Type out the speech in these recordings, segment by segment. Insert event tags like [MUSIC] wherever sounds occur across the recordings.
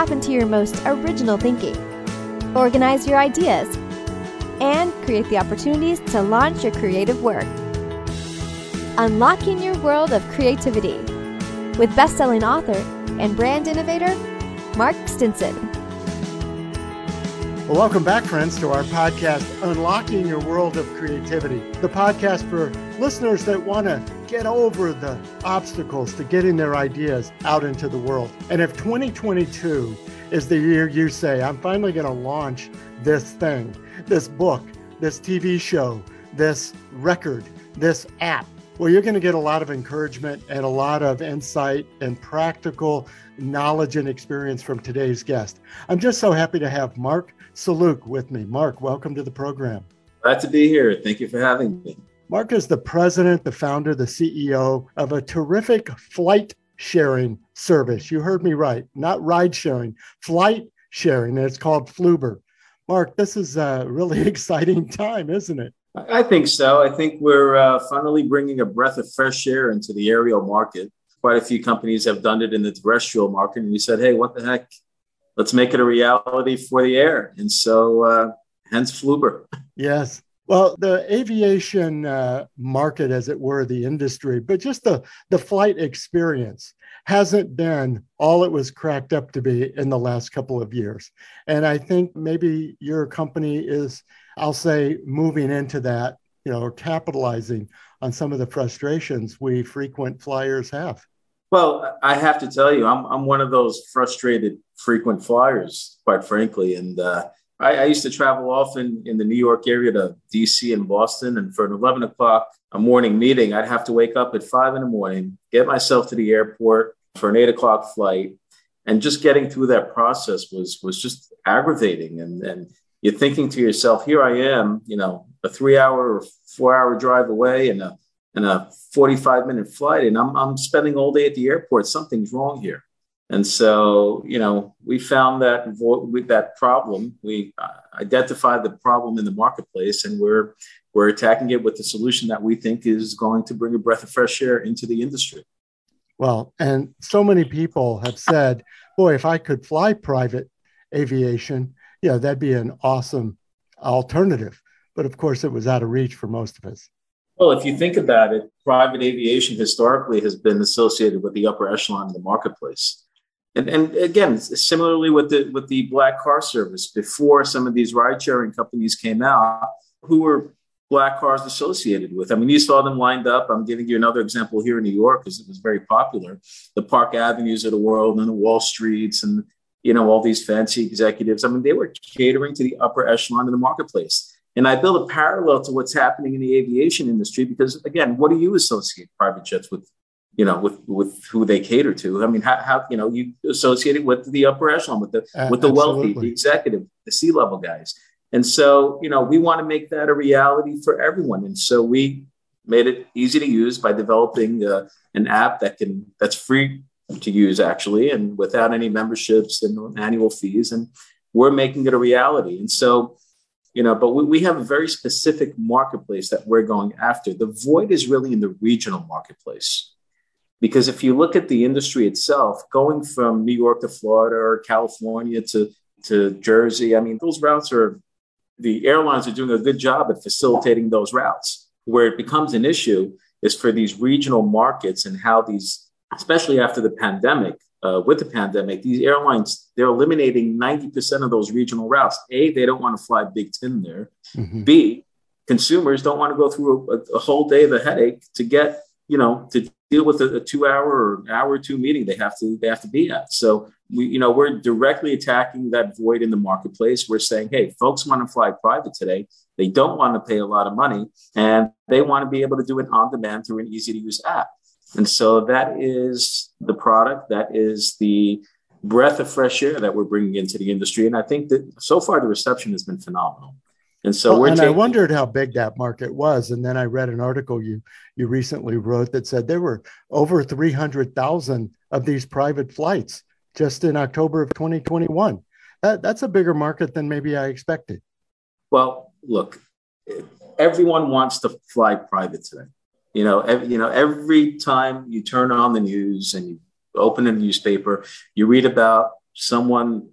tap into your most original thinking, organize your ideas, and create the opportunities to launch your creative work. Unlocking your world of creativity with best-selling author and brand innovator Mark Stinson. Well, welcome back, friends, to our podcast, Unlocking Your World of Creativity, the podcast for listeners that want to get over the obstacles to getting their ideas out into the world. And if 2022 is the year you say, I'm finally going to launch this thing, this book, this TV show, this record, this app, well, you're going to get a lot of encouragement and a lot of insight and practical knowledge and experience from today's guest. I'm just so happy to have Mark Sellouk with me. Mark, welcome to the program. Glad to be here. Thank you for having me. Mark is the president, the founder, the CEO of a terrific flight sharing service. You heard me right, not ride sharing, flight sharing. And it's called Flewber. Mark, this is a really [LAUGHS] exciting time, isn't it? I think so. I think we're uh, finally bringing a breath of fresh air into the aerial market. Quite a few companies have done it in the terrestrial market, and we said, "Hey, what the heck? Let's make it a reality for the air." And so, uh, hence Flewber. Yes. Well, the aviation uh, market, as it were, the industry, but just the the flight experience hasn't been all it was cracked up to be in the last couple of years. And I think maybe your company is I'll say moving into that, you know, capitalizing on some of the frustrations we frequent flyers have. Well, I have to tell you, I'm, I'm one of those frustrated frequent flyers, quite frankly. And uh, I, I, used to travel often in the New York area to DC and Boston. And for an 11 o'clock a morning meeting, I'd have to wake up at five in the morning, get myself to the airport for an eight o'clock flight. And just getting through that process was was just aggravating. And, and you're thinking to yourself, here I am, you know, a three hour or four hour drive away and a, and a 45 minute flight, and I'm, I'm spending all day at the airport. Something's wrong here. And so, you know, we found that with that problem, we uh, identified the problem in the marketplace, and we're we're attacking it with the solution that we think is going to bring a breath of fresh air into the industry. Well, and so many people have said, "Boy, if I could fly private aviation, yeah, that'd be an awesome alternative. But of course, it was out of reach for most of us. Well, if you think about it, private aviation historically has been associated with the upper echelon of the marketplace. And, and again, similarly with the with the black car service, before some of these ride sharing companies came out, who were black cars associated with? I mean, you saw them lined up. I'm giving you another example here in New York because it was very popular. The Park Avenues of the world and the Wall Streets and you know, all these fancy executives. I mean, they were catering to the upper echelon of the marketplace. And I build a parallel to what's happening in the aviation industry because, again, what do you associate private jets with? You know, with with who they cater to. I mean, how, how you know you associate it with the upper echelon, with the uh, with the absolutely. wealthy, the executive, the C level guys. And so, you know, we want to make that a reality for everyone. And so we made it easy to use by developing uh, an app that can that's free to use actually, and without any memberships and annual fees. And we're making it a reality. And so, you know, but we, we have a very specific marketplace that we're going after. The void is really in the regional marketplace. Because if you look at the industry itself, going from New York to Florida or California to, to Jersey, I mean, those routes are, the airlines are doing a good job at facilitating those routes. Where it becomes an issue is for these regional markets and how these especially after the pandemic, uh, with the pandemic, these airlines, they're eliminating 90% of those regional routes. A, they don't want to fly Big Ten there. Mm-hmm. B, consumers don't want to go through a, a, whole day of a headache to get, you know, to deal with a, a two hour or hour or two meeting they have to, they have to be at. So we, you know, we're directly attacking that void in the marketplace. We're saying, hey, folks want to fly private today. They don't want to pay a lot of money and they want to be able to do it on demand through an easy to use app. And so that is the product, that is the breath of fresh air that we're bringing into the industry. And I think that so far the reception has been phenomenal. And so well, we're and taking- I wondered how big that market was. And then I read an article you you recently wrote that said there were over 300,000 of these private flights just in October of 2021. That, that's a bigger market than maybe I expected. Well, look, everyone wants to fly private today. You know, every, you know, every time you turn on the news and you open a newspaper, you read about someone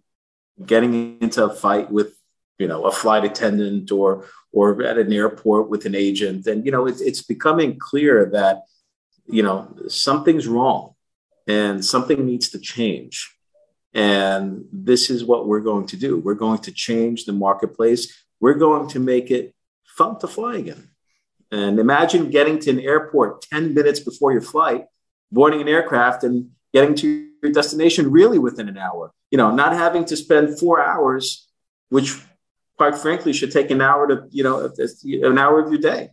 getting into a fight with you know a flight attendant or or at an airport with an agent. And you know it's, it's becoming clear that you know something's wrong and something needs to change. And this is what we're going to do. We're going to change the marketplace. We're going to make it fun to fly again and imagine getting to an airport 10 minutes before your flight boarding an aircraft and getting to your destination really within an hour. You know not having to spend four hours which quite frankly should take an hour to you know an hour of your day.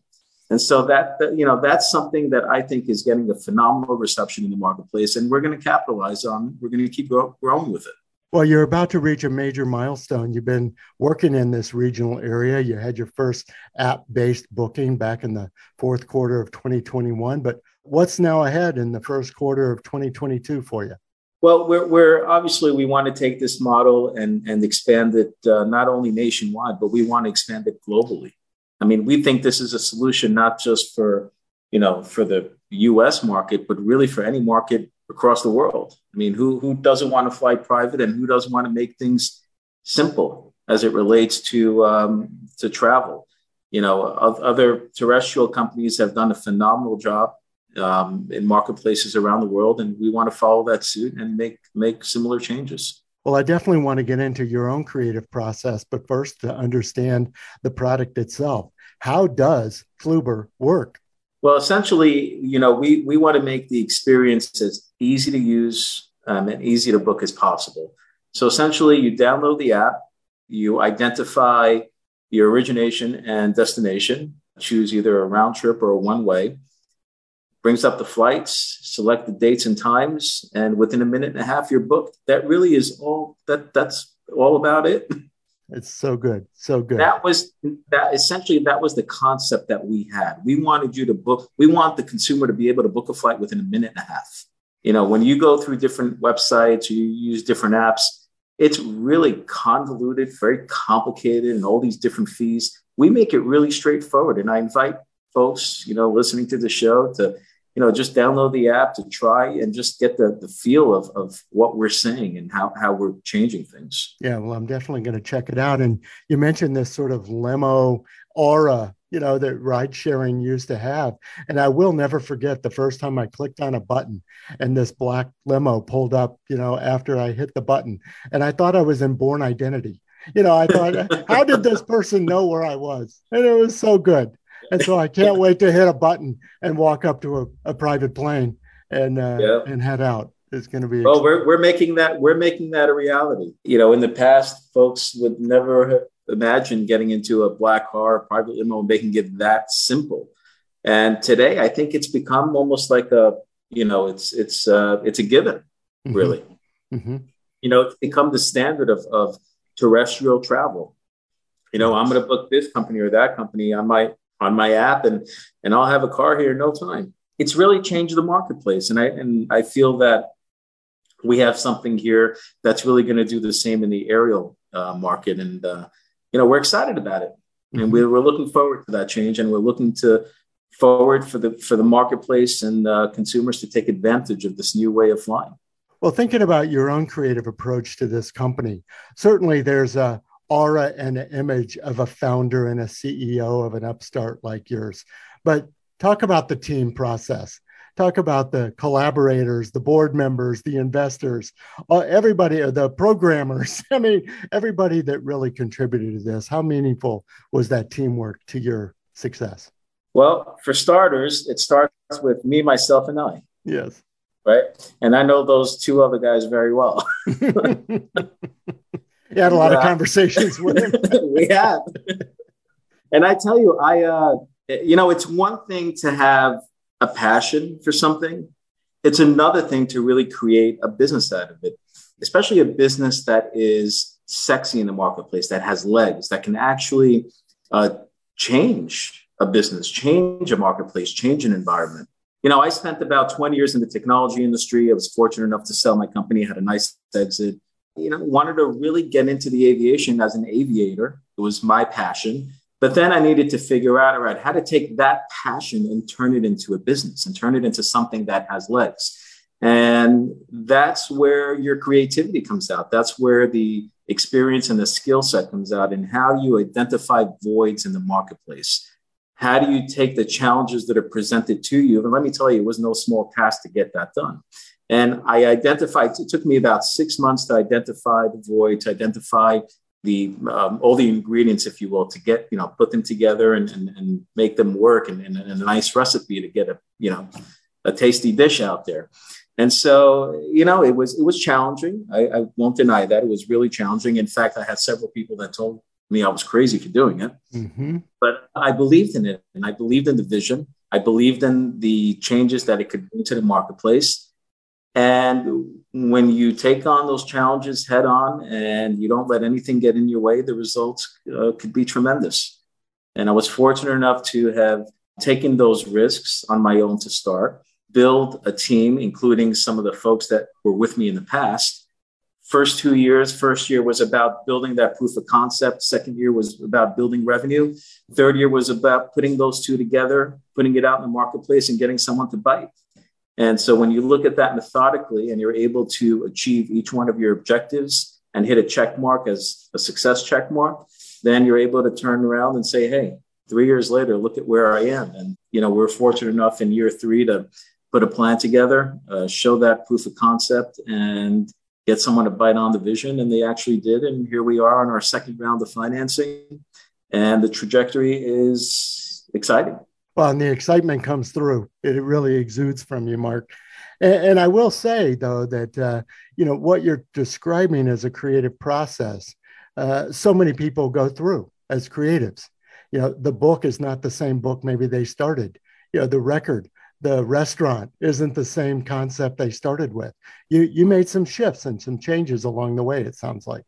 And so that, you know that's something that i think is getting a phenomenal reception in the marketplace and we're going to capitalize on we're going to keep growing with it well you're about to reach a major milestone you've been working in this regional area you had your first app-based booking back in the fourth quarter of 2021 but what's now ahead in the first quarter of 2022 for you well, we're, we're, obviously we want to take this model and and expand it uh, not only nationwide, but we want to expand it globally. I mean, we think this is a solution not just for you know for the U.S. market, but really for any market across the world. I mean, who who doesn't want to fly private, and who doesn't want to make things simple as it relates to um, to travel? You know, other terrestrial companies have done a phenomenal job um, in marketplaces around the world, and we want to follow that suit and make make similar changes. Well, I definitely want to get into your own creative process, but first to understand the product itself. How does Flewber work? Well, essentially, you know, we we want to make the experience as easy to use um, and easy to book as possible. So essentially, you download the app, you identify your origination and destination, choose either a round trip or a one way brings up the flights, select the dates and times, and within a minute and a half, you're booked. That really is all that that's all about it. It's so good. So good. That was that essentially that was the concept that we had. We wanted you to book, we want the consumer to be able to book a flight within a minute and a half. You know, when you go through different websites, you use different apps, it's really convoluted, very complicated, and all these different fees. We make it really straightforward. And I invite folks, you know, listening to the show to you know, just download the app to try and just get the, the feel of, of what we're saying and how, how we're changing things. Yeah, well, I'm definitely going to check it out. And you mentioned this sort of limo aura, you know, that ride sharing used to have. And I will never forget the first time I clicked on a button and this black limo pulled up, you know, after I hit the button. And I thought I was in Bourne Identity. You know, I thought, [LAUGHS] how did this person know where I was? And it was so good and so I can't wait to hit a button and walk up to a, a private plane and uh, yeah. and head out. It's going to be. Well, we're we're making that we're making that a reality. You know, in the past, folks would never have imagined getting into a black car, a private limo, and making it that simple. And today, I think it's become almost like a you know, it's it's uh, it's a given, mm-hmm. really. Mm-hmm. You know, it's become the standard of of terrestrial travel. You know, I'm going to book this company or that company. I might on my app and and I'll have a car here in no time. It's really changed the marketplace. And I and I feel that we have something here that's really going to do the same in the aerial uh, market. And uh, you know, we're excited about it. Mm-hmm. And we're, we're looking forward to that change and we're looking to forward for the for the marketplace and uh, consumers to take advantage of this new way of flying. Well, thinking about your own creative approach to this company, certainly there's a aura and an image of a founder and a CEO of an upstart like yours. But talk about the team process. Talk about the collaborators, the board members, the investors, uh, everybody, uh, the programmers. [LAUGHS] I mean, everybody that really contributed to this. How meaningful was that teamwork to your success? Well, for starters, it starts with me, myself, and I. Yes. Right. And I know those two other guys very well. [LAUGHS] [LAUGHS] You had a lot yeah. of conversations with him. [LAUGHS] we have. And I tell you, I, uh, you know, it's one thing to have a passion for something. It's another thing to really create a business out of it, especially a business that is sexy in the marketplace, that has legs, that can actually uh, change a business, change a marketplace, change an environment. You know, I spent about 20 years in the technology industry. I was fortunate enough to sell my company, had a nice exit you know, wanted to really get into the aviation as an aviator. It was my passion. But then I needed to figure out, all right, how to take that passion and turn it into a business and turn it into something that has legs. And that's where your creativity comes out. That's where the experience and the skill set comes out and how you identify voids in the marketplace. How do you take the challenges that are presented to you? And let me tell you, it was no small task to get that done. And I identified, it took me about six months to identify the void, to identify the um, all the ingredients, if you will, to get, you know, put them together and, and, and make them work and, and, and a nice recipe to get a, you know, a tasty dish out there. And so, you know, it was it was challenging. I, I, won't deny that it was really challenging. In fact, I had several people that told me I was crazy for doing it, mm-hmm. but I believed in it, and I believed in the vision. I believed in the changes that it could bring to the marketplace. And when you take on those challenges head on, and you don't let anything get in your way, the results uh, could be tremendous. And I was fortunate enough to have taken those risks on my own to start build a team, including some of the folks that were with me in the past. First two years, first year was about building that proof of concept. Second year was about building revenue. Third year was about putting those two together, putting it out in the marketplace and getting someone to bite. And so when you look at that methodically and you're able to achieve each one of your objectives and hit a check mark as a success check mark, then you're able to turn around and say, hey, three years later, look at where I am. And, you know, we're fortunate enough in year three to put a plan together, uh, show that proof of concept, and get someone to bite on the vision. And they actually did. And here we are on our second round of financing. And the trajectory is exciting. Well, and the excitement comes through. It really exudes from you, Mark. And, and I will say, though, that uh, you know what you're describing as a creative process. Uh, so many people go through as creatives. You know, the book is not the same book maybe they started. You know, the record the restaurant isn't the same concept they started with. You you made some shifts and some changes along the way. It sounds like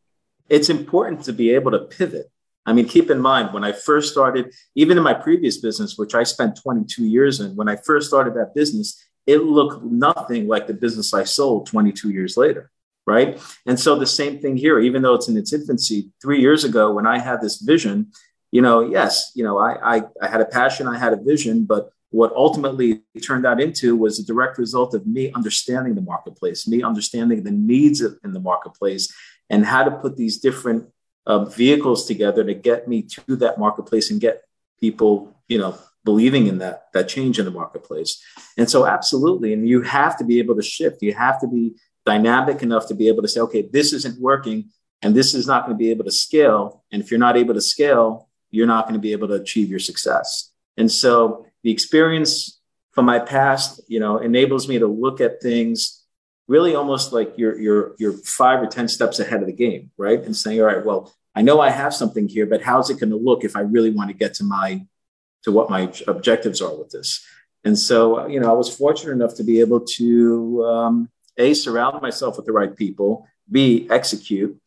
it's important to be able to pivot. I mean, keep in mind when I first started, even in my previous business, which I spent 22 years in, when I first started that business, it looked nothing like the business I sold 22 years later. Right. And so the same thing here, even though it's in its infancy, three years ago, when I had this vision, you know, yes, you know, I, I, I had a passion, I had a vision, but what ultimately turned out into was a direct result of me understanding the marketplace, me understanding the needs in the marketplace, and how to put these different uh, vehicles together to get me to that marketplace and get people, you know, believing in that that change in the marketplace. And so, absolutely, and you have to be able to shift. You have to be dynamic enough to be able to say, okay, this isn't working, and this is not going to be able to scale. And if you're not able to scale, you're not going to be able to achieve your success. And so the experience from my past, you know, enables me to look at things really almost like you're you're you're five or ten steps ahead of the game, right? And saying, all right, well, I know I have something here, but how's it going to look if I really want to get to my to what my objectives are with this? And so, you know, I was fortunate enough to be able to um, a surround myself with the right people, b execute,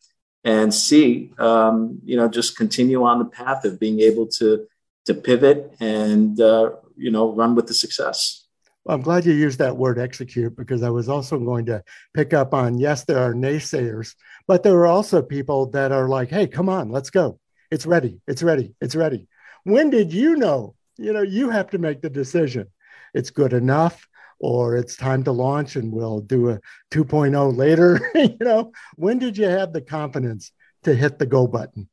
and c um, you know just continue on the path of being able to to pivot and uh, you know run with the success. Well, I'm glad you used that word execute because I was also going to pick up on yes, there are naysayers, but there are also people that are like, hey, come on, let's go. It's ready. It's ready. It's ready. When did you know? You know, you have to make the decision. It's good enough or it's time to launch and we'll do a 2.0 later. [LAUGHS] you know, when did you have the confidence to hit the go button?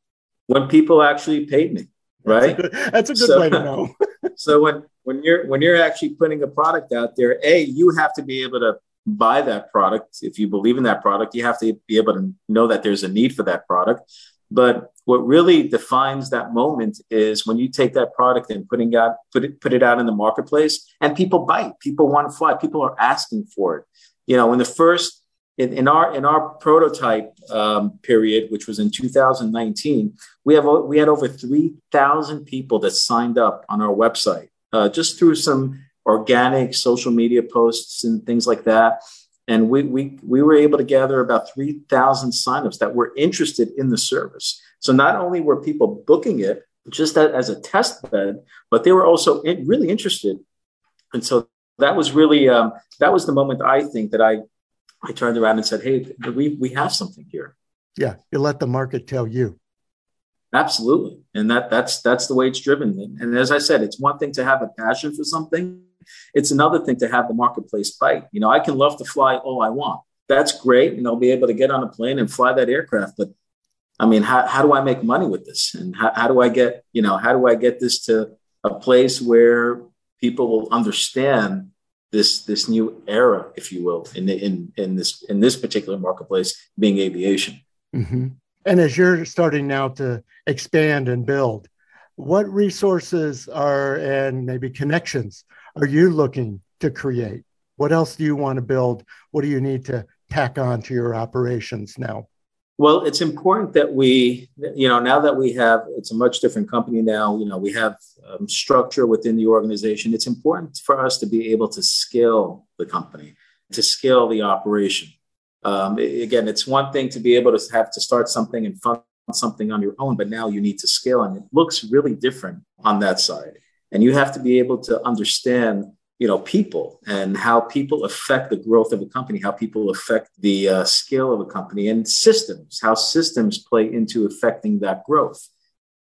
When people actually paid me right? That's a good, that's a good so, way to know. [LAUGHS] so when when you're when you're actually putting a product out there, a you have to be able to buy that product. If you believe in that product, you have to be able to know that there's a need for that product. But what really defines that moment is when you take that product and putting out put it put it out in the marketplace, and people bite. People want to fly. People are asking for it. You know, when the first in, in our in our prototype um, period, which was in 2019, we have we had over 3,000 people that signed up on our website uh, just through some organic social media posts and things like that. And we we we were able to gather about 3,000 signups that were interested in the service. So not only were people booking it just as a test bed, but they were also really interested. And so that was really um, that was the moment I think that I I turned around and said, "Hey, we we have something here." Yeah, you let the market tell you. Absolutely, and that that's that's the way it's driven. And as I said, it's one thing to have a passion for something, It's another thing to have the marketplace bite. You know, I can love to fly all I want. That's great. And I'll be able to get on a plane and fly that aircraft. But I mean, how, how do I make money with this? And how, how do I get, you know, how do I get this to a place where people will understand this this new era, if you will, in in in this in this particular marketplace, being aviation. Mm-hmm. And as you're starting now to expand and build, what resources are and maybe connections are you looking to create? What else do you want to build? What do you need to tack on to your operations now? Well, it's important that we, you know, now that we have, it's a much different company now, you know, we have um, structure within the organization. It's important for us to be able to scale the company, to scale the operation. Um, again, it's one thing to be able to have to start something and fund something on your own, but now you need to scale and it looks really different on that side. And you have to be able to understand you know people and how people affect the growth of a company how people affect the uh, scale of a company and systems how systems play into affecting that growth.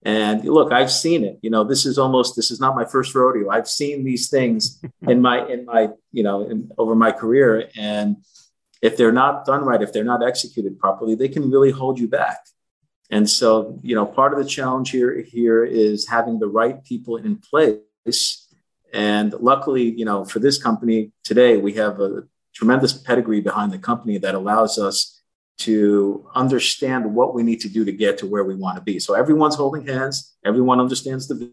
And look i've seen it. You know this is almost this is not my first rodeo. I've seen these things [LAUGHS] in my in my you know in, over my career and if they're not done right if they're not executed properly they can really hold you back and so you know part of the challenge here here is having the right people in place and luckily, you know, for this company today, we have a tremendous pedigree behind the company that allows us to understand what we need to do to get to where we want to be. So everyone's holding hands, everyone understands the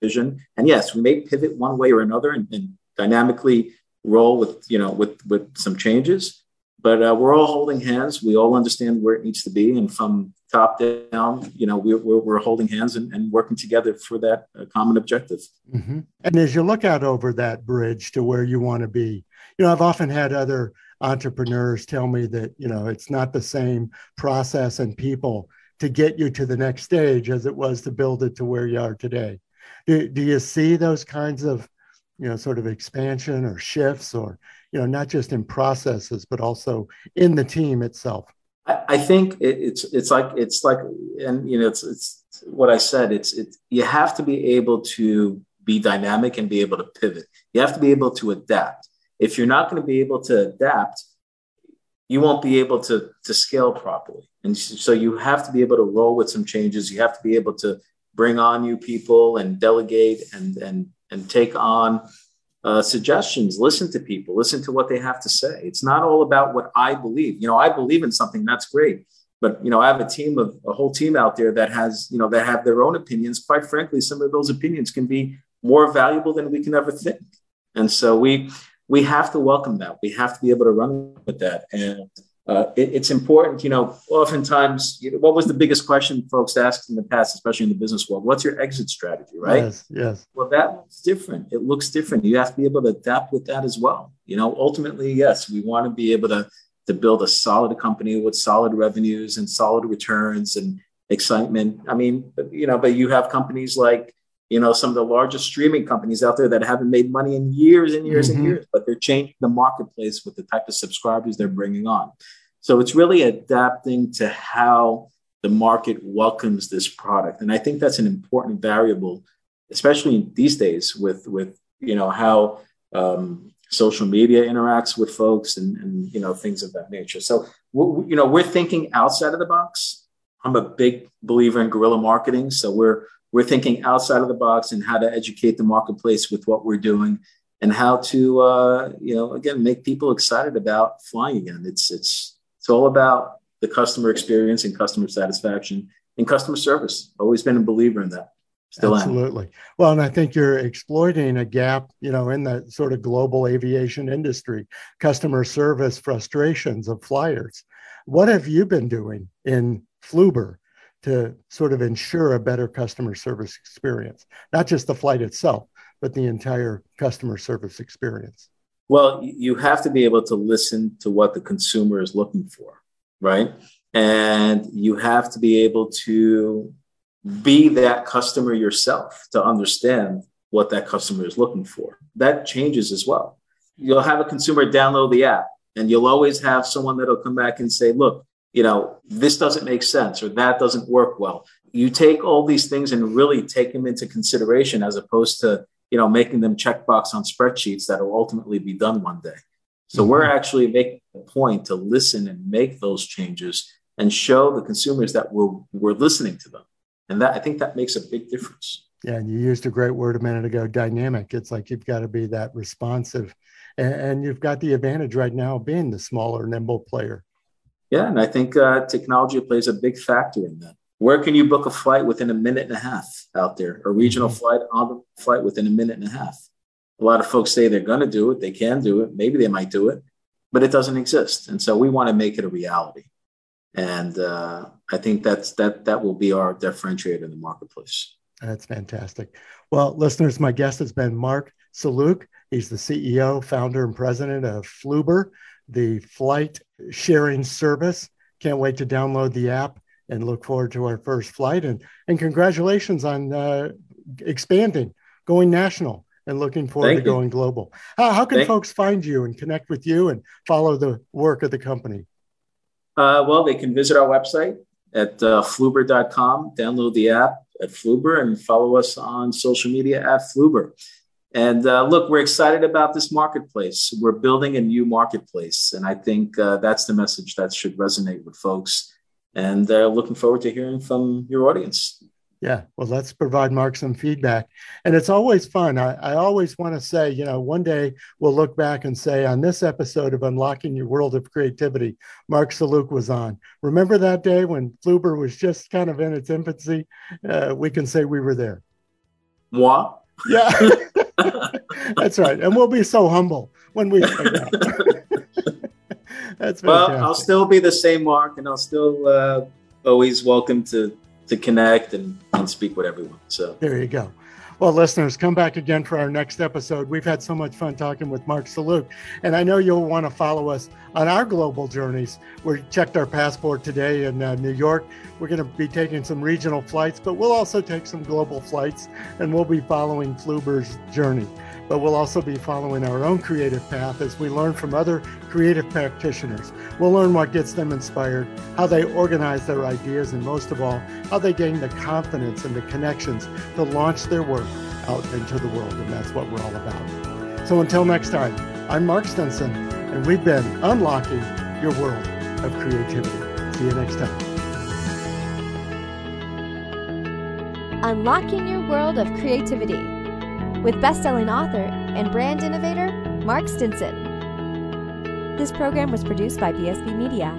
vision. And yes, we may pivot one way or another and, and dynamically roll with, you know, with with some changes, but uh, we're all holding hands. We all understand where it needs to be. And from top down, you know, we're, we're, we're holding hands and, and, working together for that uh, common objective. Mm-hmm. And as you look out over that bridge to where you want to be, you know, I've often had other entrepreneurs tell me that, you know, it's not the same process and people to get you to the next stage as it was to build it to where you are today. Do, do you see those kinds of, you know, sort of expansion or shifts or, you know, not just in processes, but also in the team itself? I, think it, it's it's like it's like and you know it's it's what I said. It's it's you have to be able to be dynamic and be able to pivot. You have to be able to adapt. If you're not going to be able to adapt, you won't be able to to scale properly. And so you have to be able to roll with some changes. You have to be able to bring on new people and delegate and and and take on uh, suggestions, listen to people, listen to what they have to say. It's not all about what I believe. You know, I believe in something, that's great. But you know, I have a team of a whole team out there that has, you know, that have their own opinions. Quite frankly, some of those opinions can be more valuable than we can ever think. And so we we have to welcome that. We have to be able to run with that. And uh, it, it's important, you know, oftentimes, you know, what was the biggest question folks asked in the past, especially in the business world? What's your exit strategy, right? Yes, yes. Well, that looks different. It looks different. You have to be able to adapt with that as well. You know, ultimately, yes, we want to be able to, to build a solid company with solid revenues and solid returns and excitement. I mean, you know, but you have companies like, you know, some of the largest streaming companies out there that haven't made money in years and years mm-hmm. and years, but they're changing the marketplace with the type of subscribers they're bringing on. So it's really adapting to how the market welcomes this product. And I think that's an important variable, especially these days with, with you know, how um, social media interacts with folks and, and, you know, things of that nature. So, you know, we're thinking outside of the box. I'm a big believer in guerrilla marketing. So we're, we're thinking outside of the box and how to educate the marketplace with what we're doing and how to, uh, you know, again, make people excited about flying again. It's, it's, it's all about the customer experience and customer satisfaction and customer service. Always been a believer in that. Still Absolutely. Am. Well, and I think you're exploiting a gap, you know, in the sort of global aviation industry, customer service frustrations of flyers. What have you been doing in Flewber to sort of ensure a better customer service experience? Not just the flight itself, but the entire customer service experience. Well, you have to be able to listen to what the consumer is looking for, right? And you have to be able to be that customer yourself to understand what that customer is looking for. That changes as well. You'll have a consumer download the app, and you'll always have someone that'll come back and say, look, you know, this doesn't make sense or that doesn't work well. You take all these things and really take them into consideration as opposed to you know, making them checkbox on spreadsheets that will ultimately be done one day. So mm-hmm. we're actually making a point to listen and make those changes and show the consumers that we're, we're listening to them. And that I think that makes a big difference. Yeah, and you used a great word a minute ago, dynamic. It's like you've got to be that responsive. And, and you've got the advantage right now being the smaller, nimble player. Yeah, and I think uh, technology plays a big factor in that. Where can you book a flight within a minute and a half out there? A regional mm-hmm. flight on the flight within a minute and a half. A lot of folks say they're going to do it, they can do it, maybe they might do it, but it doesn't exist. And so we want to make it a reality. And uh, I think that's that that will be our differentiator in the marketplace. That's fantastic. Well, listeners, my guest has been Mark Sellouk. He's the CEO, founder, and president of Flewber, the flight sharing service. Can't wait to download the app and look forward to our first flight. And, and congratulations on uh, expanding, going national, and looking forward Thank to you. going global. How, how can Thank folks find you and connect with you and follow the work of the company? Uh, well, they can visit our website at uh, flewber.com, download the app at Flewber, and follow us on social media at Flewber. And uh, look, we're excited about this marketplace. We're building a new marketplace. And I think uh, that's the message that should resonate with folks and uh, looking forward to hearing from your audience. Yeah, well, let's provide Mark some feedback. And it's always fun. I, I always want to say, you know, one day we'll look back and say, on this episode of Unlocking Your World of Creativity, Mark Sellouk was on. Remember that day when Flewber was just kind of in its infancy? Uh, we can say we were there. Moi? Yeah, [LAUGHS] that's right. And we'll be so humble when we say that. [LAUGHS] That's fantastic. well. I'll still be the same Mark, and I'll still uh, always welcome to to connect and, and speak with everyone. So there you go. Well, listeners, come back again for our next episode. We've had so much fun talking with Mark Sellouk, and I know you'll want to follow us on our global journeys. We checked our passport today in uh, New York. We're going to be taking some regional flights, but we'll also take some global flights, and we'll be following Flewber's journey but we'll also be following our own creative path as we learn from other creative practitioners. We'll learn what gets them inspired, how they organize their ideas, and most of all, how they gain the confidence and the connections to launch their work out into the world. And that's what we're all about. So until next time, I'm Mark Stinson, and we've been unlocking your world of creativity. See you next time. Unlocking Your World of Creativity with best-selling author and brand innovator Mark Stinson. This program was produced by BSB Media,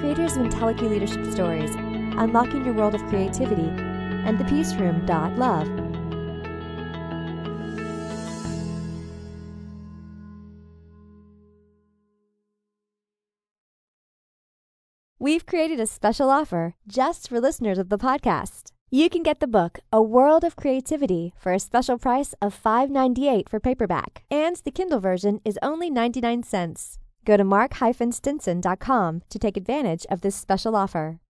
creators of IntelliKey Leadership Stories, Unlocking Your World of Creativity, and The Peace Room. Love. We've created a special offer just for listeners of the podcast. You can get the book A World of Creativity for a special price of $5.98 for paperback, and the Kindle version is only 99 cents. Go to mark-stinson.com to take advantage of this special offer.